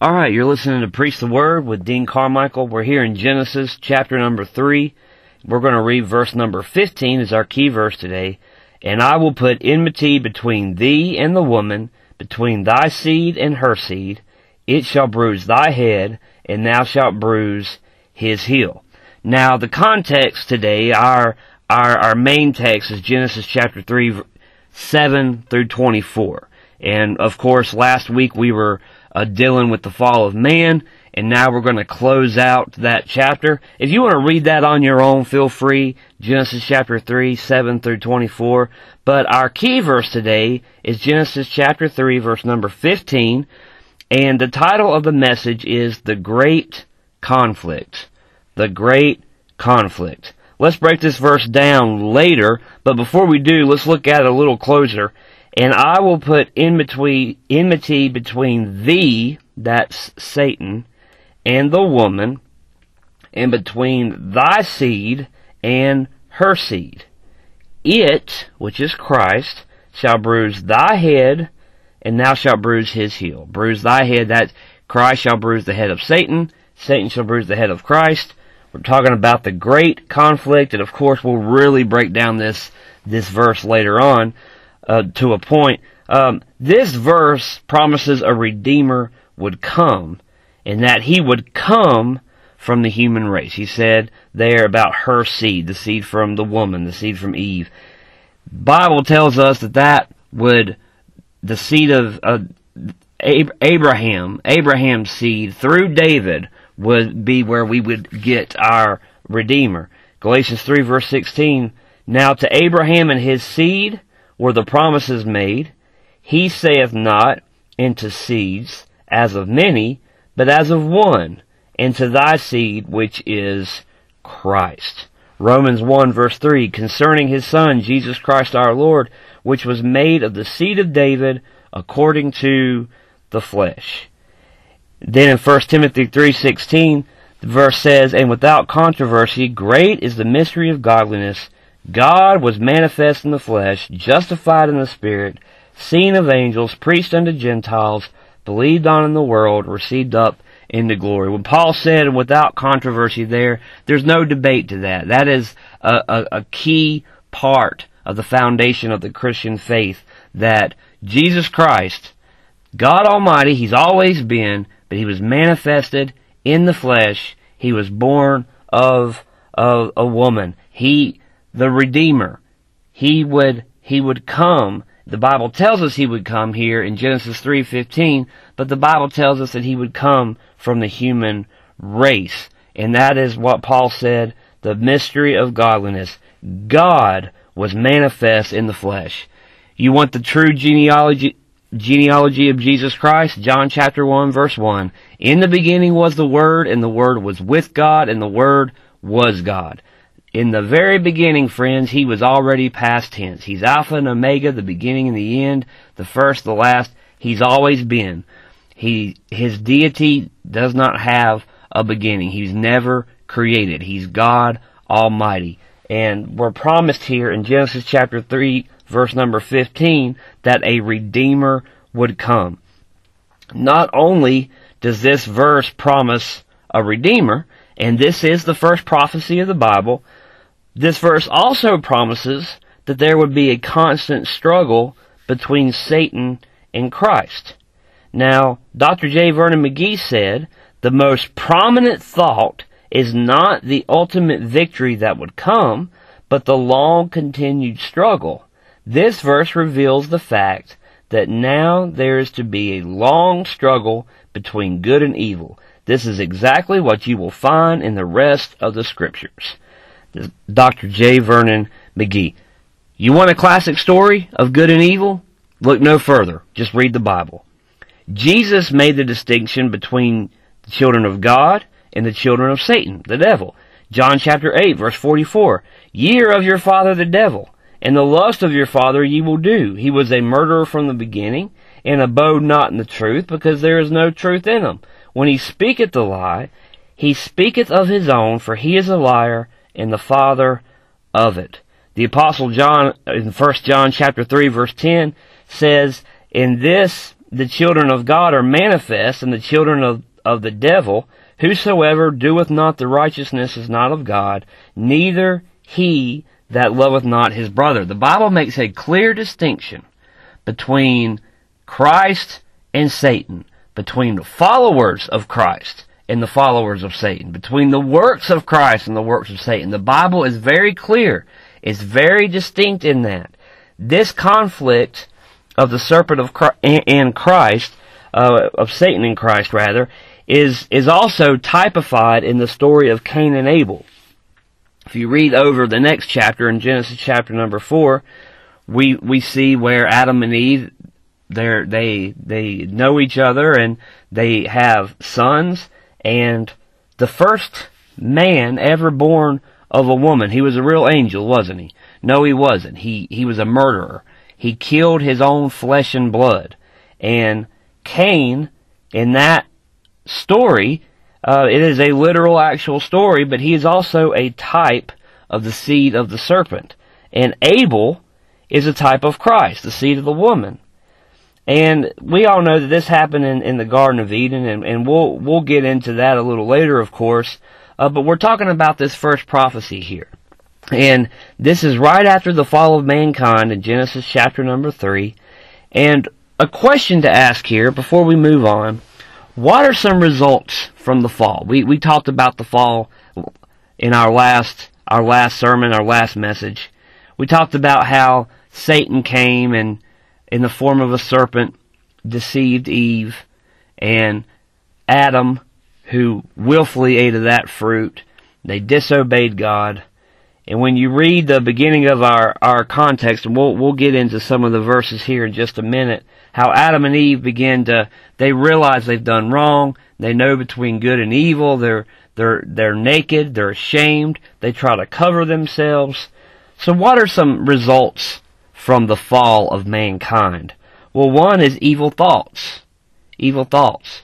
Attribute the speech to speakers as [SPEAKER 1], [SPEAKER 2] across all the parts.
[SPEAKER 1] All right, you're listening to Preach the Word with Dean Carmichael. We're here in Genesis chapter number 3. We're going to read verse number 15 as our key verse today. And I will put enmity between thee and the woman, between thy seed and her seed. It shall bruise thy head, and thou shalt bruise his heel. Now, the context today, our, our, our main text is Genesis chapter 3, 7 through 24. And of course, last week we were uh, dealing with the fall of man, and now we're going to close out that chapter. If you want to read that on your own, feel free. Genesis chapter 3, 7 through 24. But our key verse today is Genesis chapter 3, verse number 15. And the title of the message is The Great Conflict. The Great Conflict. Let's break this verse down later, but before we do, let's look at it a little closer. And I will put enmity, enmity between thee, that's Satan, and the woman, and between thy seed and her seed. It, which is Christ, shall bruise thy head, and thou shalt bruise his heel. Bruise thy head, that Christ shall bruise the head of Satan, Satan shall bruise the head of Christ. We're talking about the great conflict, and of course we'll really break down this, this verse later on uh, to a point. Um, this verse promises a redeemer would come, and that he would come from the human race. He said there about her seed, the seed from the woman, the seed from Eve. Bible tells us that that would the seed of uh, Abraham, Abraham's seed through David would be where we would get our redeemer. Galatians 3 verse 16, Now to Abraham and his seed were the promises made. He saith not into seeds as of many, but as of one, into thy seed which is Christ. Romans 1 verse 3, concerning his son, Jesus Christ our Lord, which was made of the seed of David according to the flesh. Then in 1 Timothy 3:16, the verse says, "And without controversy, great is the mystery of godliness. God was manifest in the flesh, justified in the spirit, seen of angels, preached unto Gentiles, believed on in the world, received up into glory. When Paul said without controversy there, there's no debate to that. That is a, a, a key part of the foundation of the Christian faith that Jesus Christ, God Almighty, He's always been, but He was manifested in the flesh. He was born of, of a woman. He the Redeemer. He would, he would come. The Bible tells us he would come here in Genesis 3:15, but the Bible tells us that he would come from the human race. And that is what Paul said, the mystery of godliness. God was manifest in the flesh. You want the true genealogy genealogy of Jesus Christ? John chapter 1 verse 1. In the beginning was the Word, and the Word was with God, and the Word was God. In the very beginning, friends, he was already past tense. He's Alpha and Omega, the beginning and the end, the first, the last. He's always been. He, his deity does not have a beginning. He's never created. He's God Almighty. And we're promised here in Genesis chapter 3, verse number 15, that a Redeemer would come. Not only does this verse promise a Redeemer, and this is the first prophecy of the Bible, this verse also promises that there would be a constant struggle between Satan and Christ. Now, Dr. J. Vernon McGee said, the most prominent thought is not the ultimate victory that would come, but the long continued struggle. This verse reveals the fact that now there is to be a long struggle between good and evil. This is exactly what you will find in the rest of the scriptures. Dr. J. Vernon McGee. You want a classic story of good and evil? Look no further. Just read the Bible. Jesus made the distinction between the children of God and the children of Satan, the devil. John chapter 8 verse 44. Ye are of your father the devil, and the lust of your father ye will do. He was a murderer from the beginning, and abode not in the truth, because there is no truth in him. When he speaketh the lie, he speaketh of his own, for he is a liar, and the father of it. The apostle John in 1 John chapter 3 verse 10 says, "In this the children of God are manifest and the children of, of the devil. Whosoever doeth not the righteousness is not of God, neither he that loveth not his brother. The Bible makes a clear distinction between Christ and Satan, between the followers of Christ and the followers of Satan, between the works of Christ and the works of Satan. The Bible is very clear. It's very distinct in that. This conflict of the serpent of Christ, and Christ, uh, of Satan and Christ rather, is, is also typified in the story of Cain and Abel. If you read over the next chapter in Genesis chapter number four, we, we see where Adam and Eve, they they, they know each other and they have sons and the first man ever born of a woman, he was a real angel, wasn't he? No, he wasn't. He, he was a murderer. He killed his own flesh and blood. And Cain, in that story, uh, it is a literal actual story, but he is also a type of the seed of the serpent. And Abel is a type of Christ, the seed of the woman. And we all know that this happened in, in the Garden of Eden, and, and we'll we'll get into that a little later, of course. Uh, but we're talking about this first prophecy here, and this is right after the fall of mankind in Genesis chapter number three. And a question to ask here before we move on: What are some results from the fall? We we talked about the fall in our last our last sermon, our last message. We talked about how Satan came and in the form of a serpent deceived Eve and Adam who willfully ate of that fruit. They disobeyed God. And when you read the beginning of our, our context, and we'll, we'll get into some of the verses here in just a minute, how Adam and Eve begin to, they realize they've done wrong. They know between good and evil. They're, they're, they're naked. They're ashamed. They try to cover themselves. So what are some results from the fall of mankind? Well, one is evil thoughts. Evil thoughts.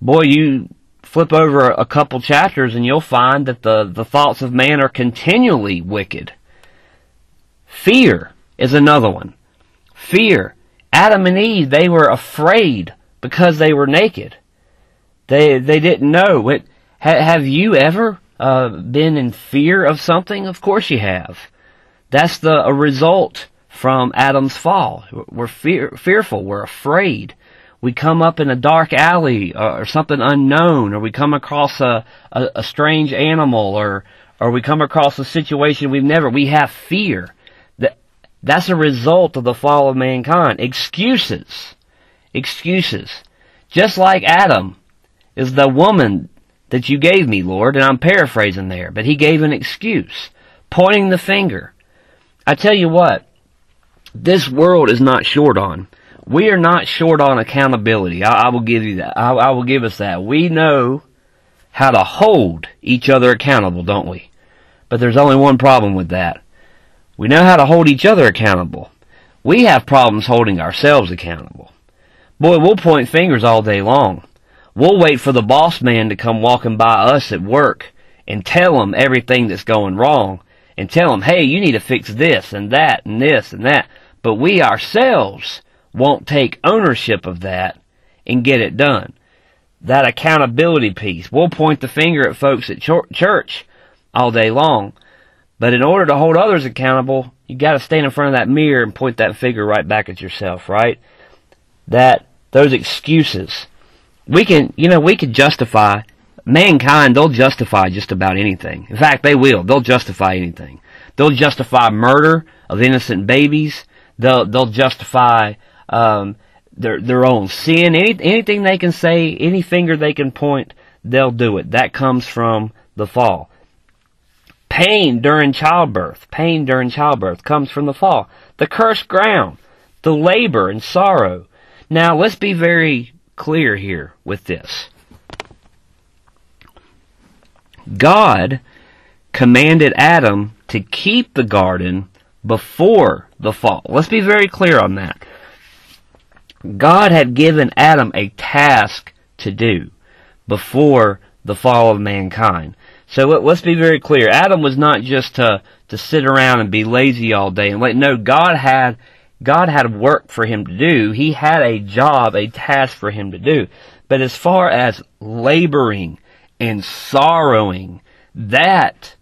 [SPEAKER 1] Boy, you flip over a couple chapters and you'll find that the, the thoughts of man are continually wicked. Fear is another one. Fear. Adam and Eve, they were afraid because they were naked. They, they didn't know. It, ha, have you ever uh, been in fear of something? Of course you have. That's the a result from Adam's fall. We're fear, fearful. We're afraid. We come up in a dark alley or, or something unknown, or we come across a, a, a strange animal, or or we come across a situation we've never. We have fear. That that's a result of the fall of mankind. Excuses, excuses. Just like Adam is the woman that you gave me, Lord, and I'm paraphrasing there, but he gave an excuse, pointing the finger. I tell you what, this world is not short on. We are not short on accountability. I, I will give you that. I, I will give us that. We know how to hold each other accountable, don't we? But there's only one problem with that. We know how to hold each other accountable. We have problems holding ourselves accountable. Boy, we'll point fingers all day long. We'll wait for the boss man to come walking by us at work and tell him everything that's going wrong and tell him, hey, you need to fix this and that and this and that. But we ourselves won't take ownership of that and get it done. That accountability piece. We'll point the finger at folks at church all day long. But in order to hold others accountable, you gotta stand in front of that mirror and point that finger right back at yourself, right? That, those excuses. We can, you know, we can justify, mankind, they'll justify just about anything. In fact, they will. They'll justify anything. They'll justify murder of innocent babies. They'll they'll justify um, their their own sin. Any, anything they can say, any finger they can point, they'll do it. That comes from the fall. Pain during childbirth, pain during childbirth comes from the fall. The cursed ground, the labor and sorrow. Now let's be very clear here with this. God commanded Adam to keep the garden before the fall. Let's be very clear on that. God had given Adam a task to do before the fall of mankind. So let, us be very clear. Adam was not just to, to sit around and be lazy all day and wait. No, God had God had work for him to do. He had a job, a task for him to do. But as far as laboring and sorrowing, that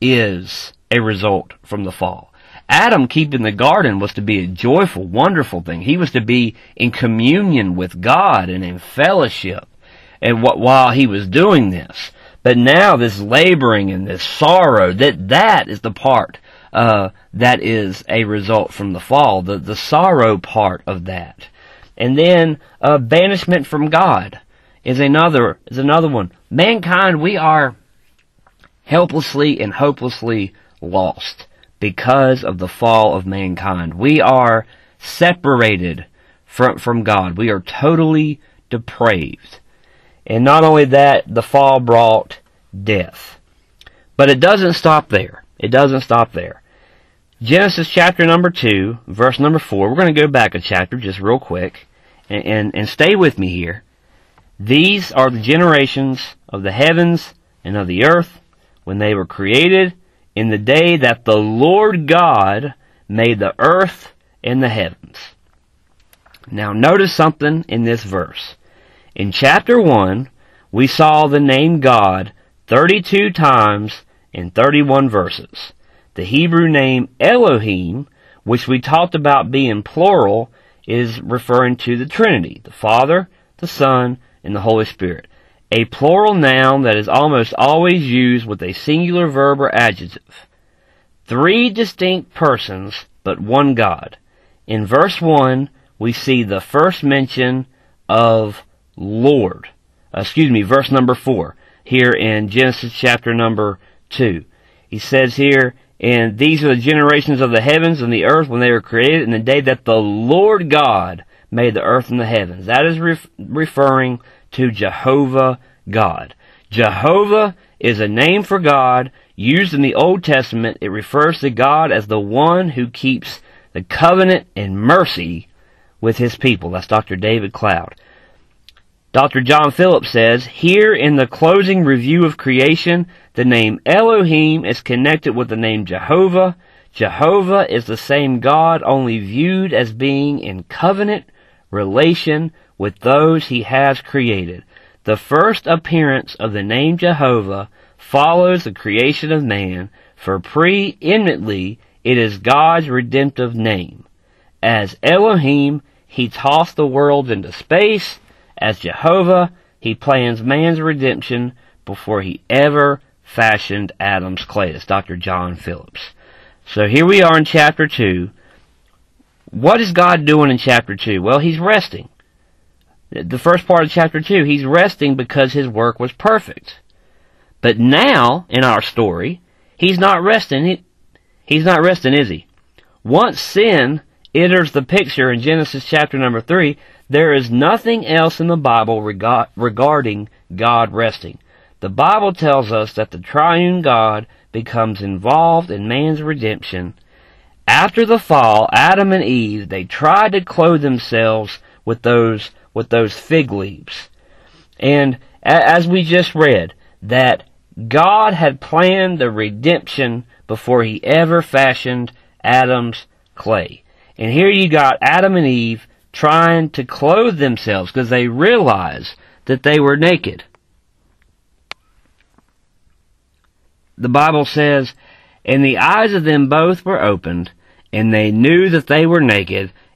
[SPEAKER 1] is a result from the fall. Adam keeping the garden was to be a joyful, wonderful thing. He was to be in communion with God and in fellowship and what, while he was doing this. But now this laboring and this sorrow, that, that is the part, uh, that is a result from the fall, the, the sorrow part of that. And then, uh, banishment from God is another, is another one. Mankind, we are helplessly and hopelessly lost because of the fall of mankind. We are separated from, from God. We are totally depraved. And not only that, the fall brought death. But it doesn't stop there. It doesn't stop there. Genesis chapter number 2, verse number 4. We're going to go back a chapter just real quick and, and, and stay with me here. These are the generations of the heavens and of the earth when they were created in the day that the Lord God made the earth and the heavens. Now notice something in this verse. In chapter 1, we saw the name God 32 times in 31 verses. The Hebrew name Elohim, which we talked about being plural, is referring to the Trinity, the Father, the Son, and the Holy Spirit. A plural noun that is almost always used with a singular verb or adjective. Three distinct persons, but one God. In verse 1, we see the first mention of Lord. Excuse me, verse number 4, here in Genesis chapter number 2. He says here, and these are the generations of the heavens and the earth when they were created in the day that the Lord God made the earth and the heavens. That is ref- referring to Jehovah God. Jehovah is a name for God used in the Old Testament. It refers to God as the one who keeps the covenant and mercy with his people. That's Dr. David Cloud. Dr. John Phillips says, here in the closing review of creation, the name Elohim is connected with the name Jehovah. Jehovah is the same God, only viewed as being in covenant relation with those he has created. The first appearance of the name Jehovah follows the creation of man, for preeminently it is God's redemptive name. As Elohim, he tossed the world into space. As Jehovah, he plans man's redemption before he ever fashioned Adam's clay. That's Dr. John Phillips. So here we are in chapter 2. What is God doing in chapter 2? Well, he's resting the first part of chapter 2, he's resting because his work was perfect. But now, in our story, he's not resting. He, he's not resting, is he? Once sin enters the picture in Genesis chapter number 3, there is nothing else in the Bible rega- regarding God resting. The Bible tells us that the triune God becomes involved in man's redemption. After the fall, Adam and Eve, they tried to clothe themselves with those with those fig leaves. And as we just read, that God had planned the redemption before he ever fashioned Adam's clay. And here you got Adam and Eve trying to clothe themselves because they realized that they were naked. The Bible says, And the eyes of them both were opened, and they knew that they were naked,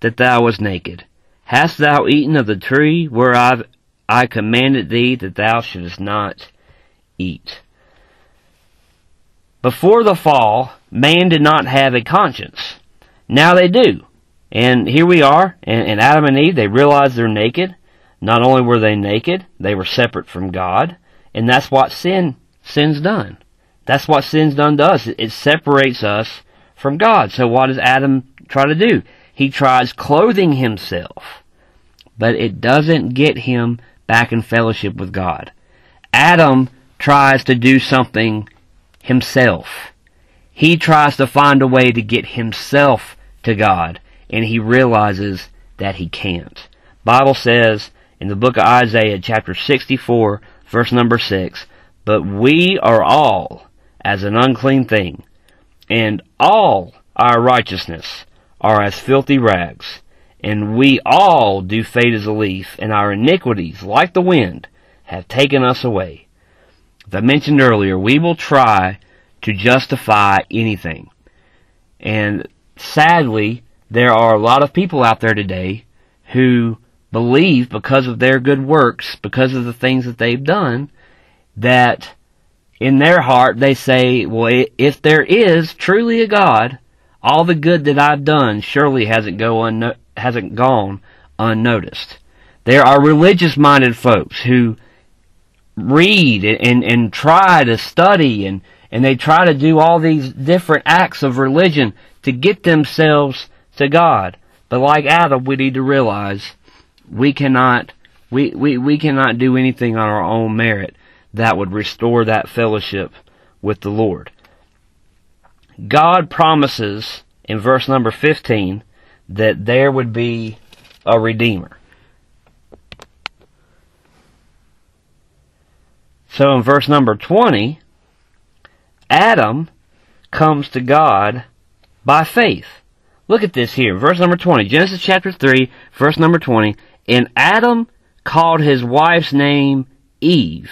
[SPEAKER 1] that thou wast naked? Hast thou eaten of the tree whereof I commanded thee that thou shouldest not eat? Before the fall, man did not have a conscience. Now they do. And here we are, and, and Adam and Eve, they realize they're naked. Not only were they naked, they were separate from God. And that's what sin, sin's done. That's what sin's done to us. It, it separates us from God. So what does Adam try to do? He tries clothing himself, but it doesn't get him back in fellowship with God. Adam tries to do something himself. He tries to find a way to get himself to God, and he realizes that he can't. Bible says in the book of Isaiah chapter 64 verse number 6, but we are all as an unclean thing, and all our righteousness are as filthy rags, and we all do fade as a leaf, and our iniquities, like the wind, have taken us away. As I mentioned earlier, we will try to justify anything. And sadly, there are a lot of people out there today who believe because of their good works, because of the things that they've done, that in their heart they say, well, if there is truly a God, all the good that I've done surely hasn't go unno- hasn't gone unnoticed. There are religious minded folks who read and, and, try to study and, and they try to do all these different acts of religion to get themselves to God. But like Adam, we need to realize we cannot, we, we, we cannot do anything on our own merit that would restore that fellowship with the Lord. God promises in verse number 15 that there would be a Redeemer. So in verse number 20, Adam comes to God by faith. Look at this here, verse number 20, Genesis chapter 3, verse number 20. And Adam called his wife's name Eve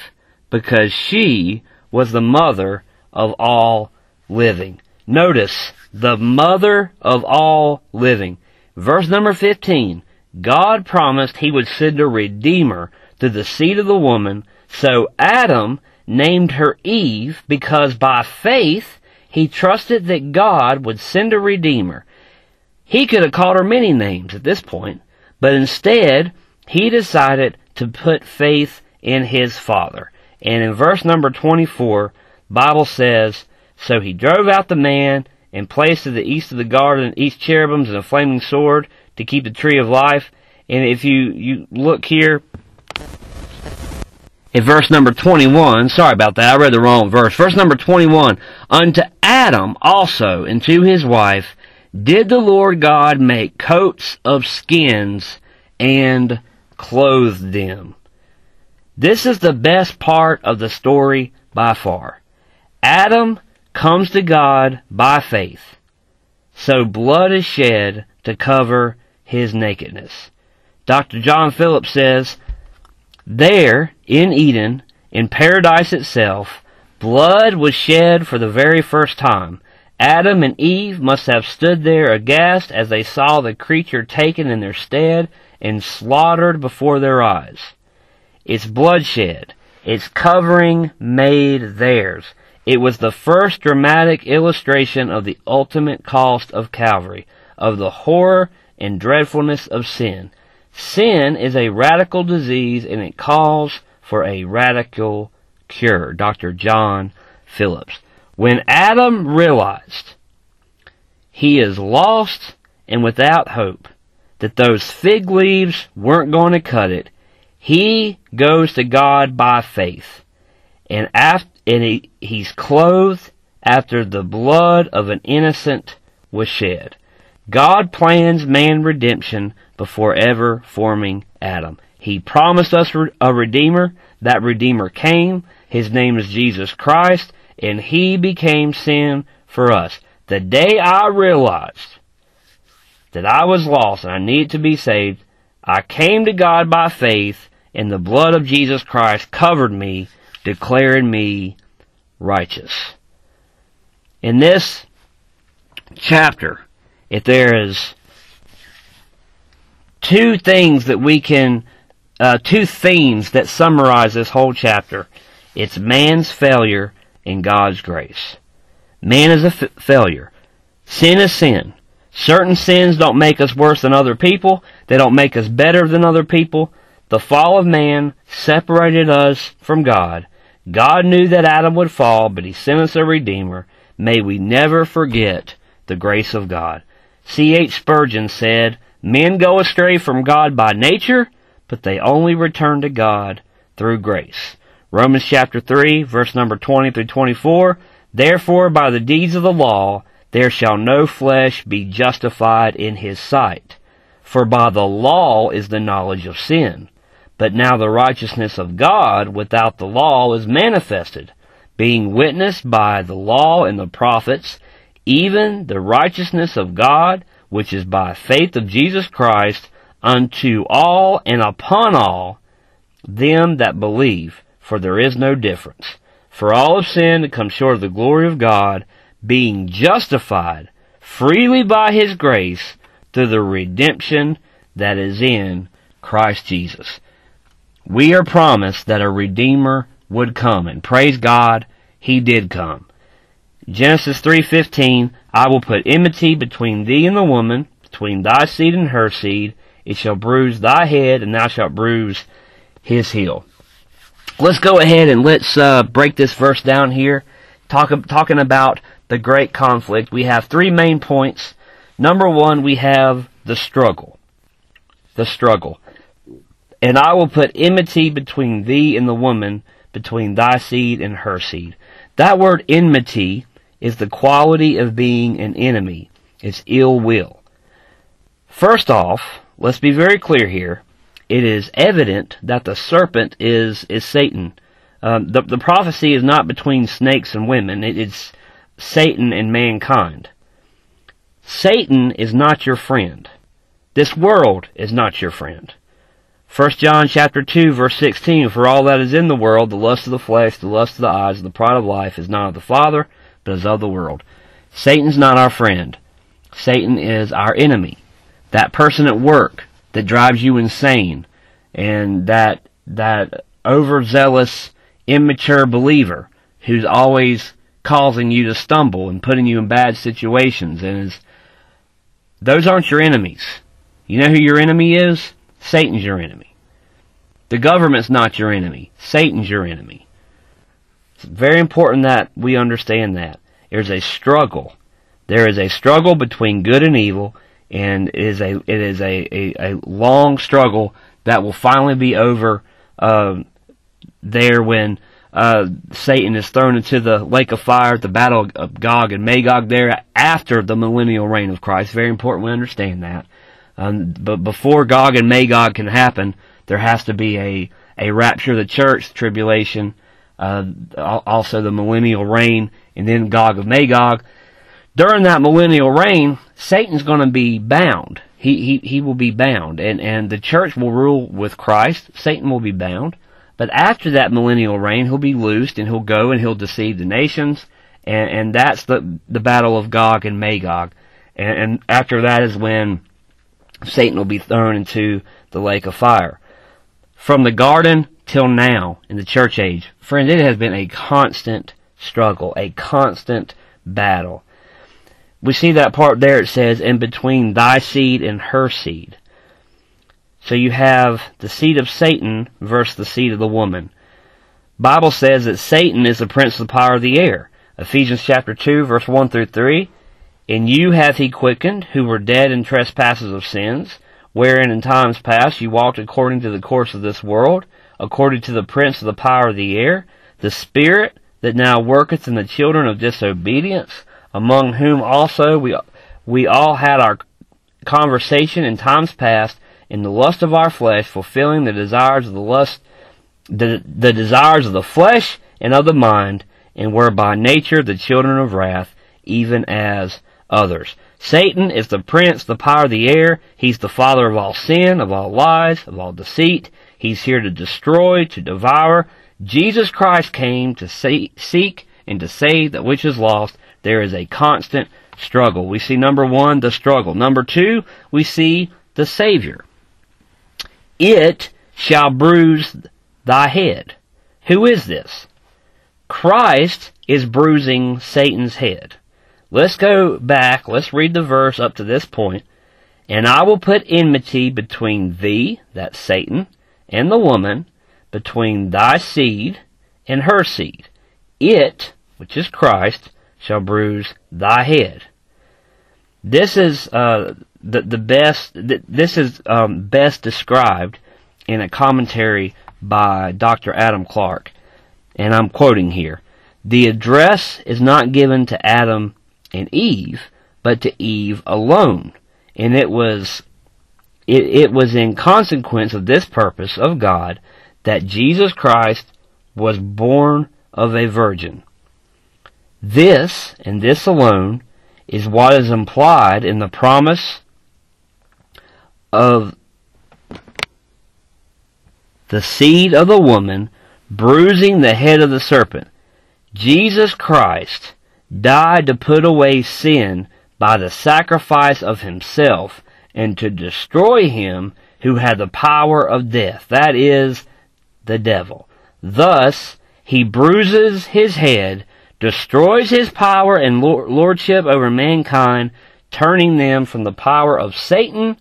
[SPEAKER 1] because she was the mother of all living. Notice, the mother of all living. Verse number 15. God promised he would send a redeemer through the seed of the woman, so Adam named her Eve because by faith he trusted that God would send a redeemer. He could have called her many names at this point, but instead he decided to put faith in his father. And in verse number 24, Bible says, So he drove out the man and placed to the east of the garden east cherubims and a flaming sword to keep the tree of life. And if you, you look here, in verse number 21, sorry about that, I read the wrong verse. Verse number 21, Unto Adam also and to his wife did the Lord God make coats of skins and clothed them. This is the best part of the story by far. Adam comes to God by faith. So blood is shed to cover his nakedness. Dr. John Phillips says, There, in Eden, in paradise itself, blood was shed for the very first time. Adam and Eve must have stood there aghast as they saw the creature taken in their stead and slaughtered before their eyes. It's bloodshed. It's covering made theirs. It was the first dramatic illustration of the ultimate cost of Calvary, of the horror and dreadfulness of sin. Sin is a radical disease and it calls for a radical cure. Dr. John Phillips. When Adam realized he is lost and without hope, that those fig leaves weren't going to cut it, he goes to God by faith. And after, and he, he's clothed after the blood of an innocent was shed. God plans man redemption before ever forming Adam. He promised us a redeemer. That redeemer came. His name is Jesus Christ and he became sin for us. The day I realized that I was lost and I needed to be saved, I came to God by faith and the blood of Jesus Christ covered me, declaring me righteous. In this chapter, if there is two things that we can, uh, two themes that summarize this whole chapter, it's man's failure and God's grace. Man is a f- failure. Sin is sin. Certain sins don't make us worse than other people. They don't make us better than other people. The fall of man separated us from God. God knew that Adam would fall, but he sent us a Redeemer. May we never forget the grace of God. C.H. Spurgeon said, Men go astray from God by nature, but they only return to God through grace. Romans chapter 3, verse number 20 through 24. Therefore, by the deeds of the law, there shall no flesh be justified in his sight. For by the law is the knowledge of sin. But now the righteousness of God without the law is manifested, being witnessed by the law and the prophets, even the righteousness of God, which is by faith of Jesus Christ, unto all and upon all them that believe, for there is no difference. For all have sinned and come short of the glory of God, being justified freely by his grace through the redemption that is in Christ Jesus. We are promised that a Redeemer would come, and praise God, He did come. Genesis 3.15, I will put enmity between thee and the woman, between thy seed and her seed. It shall bruise thy head, and thou shalt bruise his heel. Let's go ahead and let's uh, break this verse down here. Talk, talking about the great conflict, we have three main points. Number one, we have the struggle. The struggle. And I will put enmity between thee and the woman, between thy seed and her seed. That word enmity is the quality of being an enemy. It's ill will. First off, let's be very clear here. It is evident that the serpent is, is Satan. Um, the, the prophecy is not between snakes and women. It, it's Satan and mankind. Satan is not your friend. This world is not your friend. 1 John chapter 2 verse 16, For all that is in the world, the lust of the flesh, the lust of the eyes, and the pride of life, is not of the Father, but is of the world. Satan's not our friend. Satan is our enemy. That person at work that drives you insane, and that, that overzealous, immature believer who's always causing you to stumble and putting you in bad situations and is those aren't your enemies. You know who your enemy is? Satan's your enemy. The government's not your enemy. Satan's your enemy. It's very important that we understand that. There's a struggle. There is a struggle between good and evil, and it is a it is a, a, a long struggle that will finally be over uh, there when uh, Satan is thrown into the lake of fire at the battle of Gog and Magog there after the millennial reign of Christ. Very important we understand that. Um, but before Gog and Magog can happen, there has to be a, a rapture of the church, tribulation, uh, also the millennial reign, and then Gog of Magog. During that millennial reign, Satan's going to be bound. He, he, he will be bound, and, and the church will rule with Christ. Satan will be bound. But after that millennial reign, he'll be loosed and he'll go and he'll deceive the nations. And, and that's the, the battle of Gog and Magog. And, and after that is when Satan will be thrown into the lake of fire. From the garden till now in the church age, friends, it has been a constant struggle, a constant battle. We see that part there it says, in between thy seed and her seed. So you have the seed of Satan versus the seed of the woman. Bible says that Satan is the prince of the power of the air. Ephesians chapter 2 verse 1 through 3. In you hath he quickened, who were dead in trespasses of sins, wherein in times past you walked according to the course of this world, according to the prince of the power of the air, the spirit that now worketh in the children of disobedience, among whom also we, we all had our conversation in times past, in the lust of our flesh, fulfilling the desires of the lust, the, the desires of the flesh and of the mind, and were by nature the children of wrath, even as others. Satan is the prince, the power of the air. He's the father of all sin, of all lies, of all deceit. He's here to destroy, to devour. Jesus Christ came to seek and to save that which is lost. There is a constant struggle. We see number one, the struggle. Number two, we see the Savior it shall bruise thy head. Who is this? Christ is bruising Satan's head. Let's go back, let's read the verse up to this point. And I will put enmity between thee, that's Satan, and the woman, between thy seed and her seed. It, which is Christ, shall bruise thy head. This is uh, the the best. This is um, best described in a commentary by Dr. Adam Clarke, and I'm quoting here: "The address is not given to Adam and Eve, but to Eve alone, and it was it, it was in consequence of this purpose of God that Jesus Christ was born of a virgin. This, and this alone, is what is implied in the promise of the seed of the woman bruising the head of the serpent. Jesus Christ died to put away sin by the sacrifice of himself and to destroy him who had the power of death, that is, the devil. Thus, he bruises his head, destroys his power and lordship over mankind, turning them from the power of Satan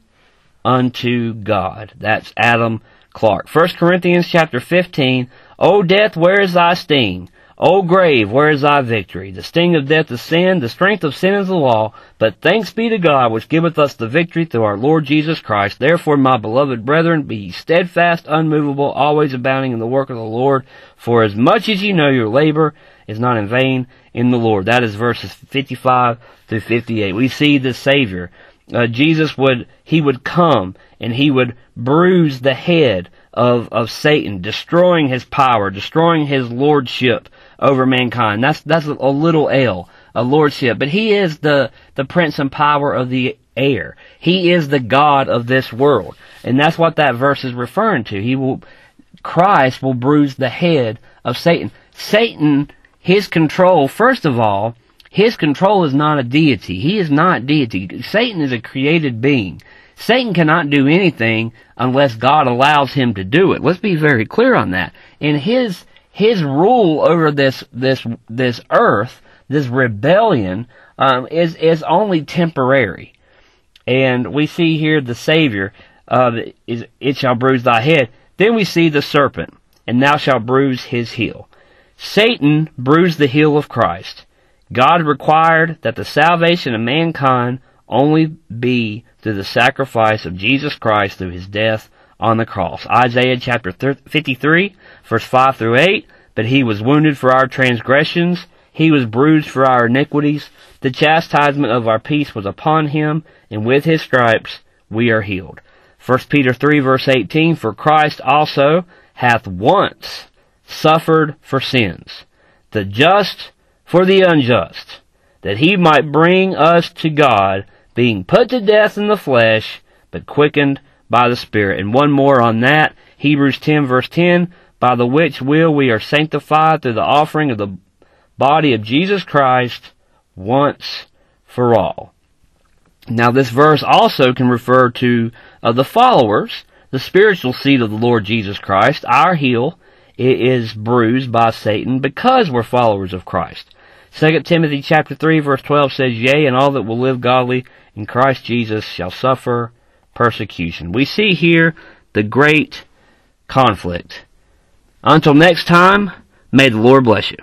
[SPEAKER 1] unto God. That's Adam Clarke. 1 Corinthians chapter 15. O death, where is thy sting? O grave, where is thy victory? The sting of death is sin, the strength of sin is the law, but thanks be to God which giveth us the victory through our Lord Jesus Christ. Therefore, my beloved brethren, be steadfast, unmovable, always abounding in the work of the Lord, for as much as you know your labor is not in vain in the Lord. That is verses 55 through 58. We see the Savior. Uh, Jesus would, he would come and he would bruise the head of, of Satan, destroying his power, destroying his lordship over mankind. That's, that's a little L, a lordship. But he is the, the prince and power of the air. He is the God of this world. And that's what that verse is referring to. He will, Christ will bruise the head of Satan. Satan, his control, first of all, his control is not a deity. He is not deity. Satan is a created being. Satan cannot do anything unless God allows him to do it. Let's be very clear on that. In his his rule over this this this earth, this rebellion, um, is is only temporary. And we see here the Savior uh, is it shall bruise thy head. Then we see the serpent, and thou shalt bruise his heel. Satan bruised the heel of Christ. God required that the salvation of mankind only be through the sacrifice of Jesus Christ through his death on the cross. Isaiah chapter 53, verse 5 through 8. But he was wounded for our transgressions, he was bruised for our iniquities. The chastisement of our peace was upon him, and with his stripes we are healed. 1 Peter 3 verse 18, For Christ also hath once suffered for sins, the just for the unjust, that he might bring us to God being put to death in the flesh, but quickened by the Spirit. And one more on that, Hebrews 10 verse 10, by the which will we are sanctified through the offering of the body of Jesus Christ once for all. Now this verse also can refer to uh, the followers, the spiritual seed of the Lord Jesus Christ. Our heel is bruised by Satan because we're followers of Christ. 2 Timothy chapter 3 verse 12 says, Yea, and all that will live godly in Christ Jesus shall suffer persecution. We see here the great conflict. Until next time, may the Lord bless you.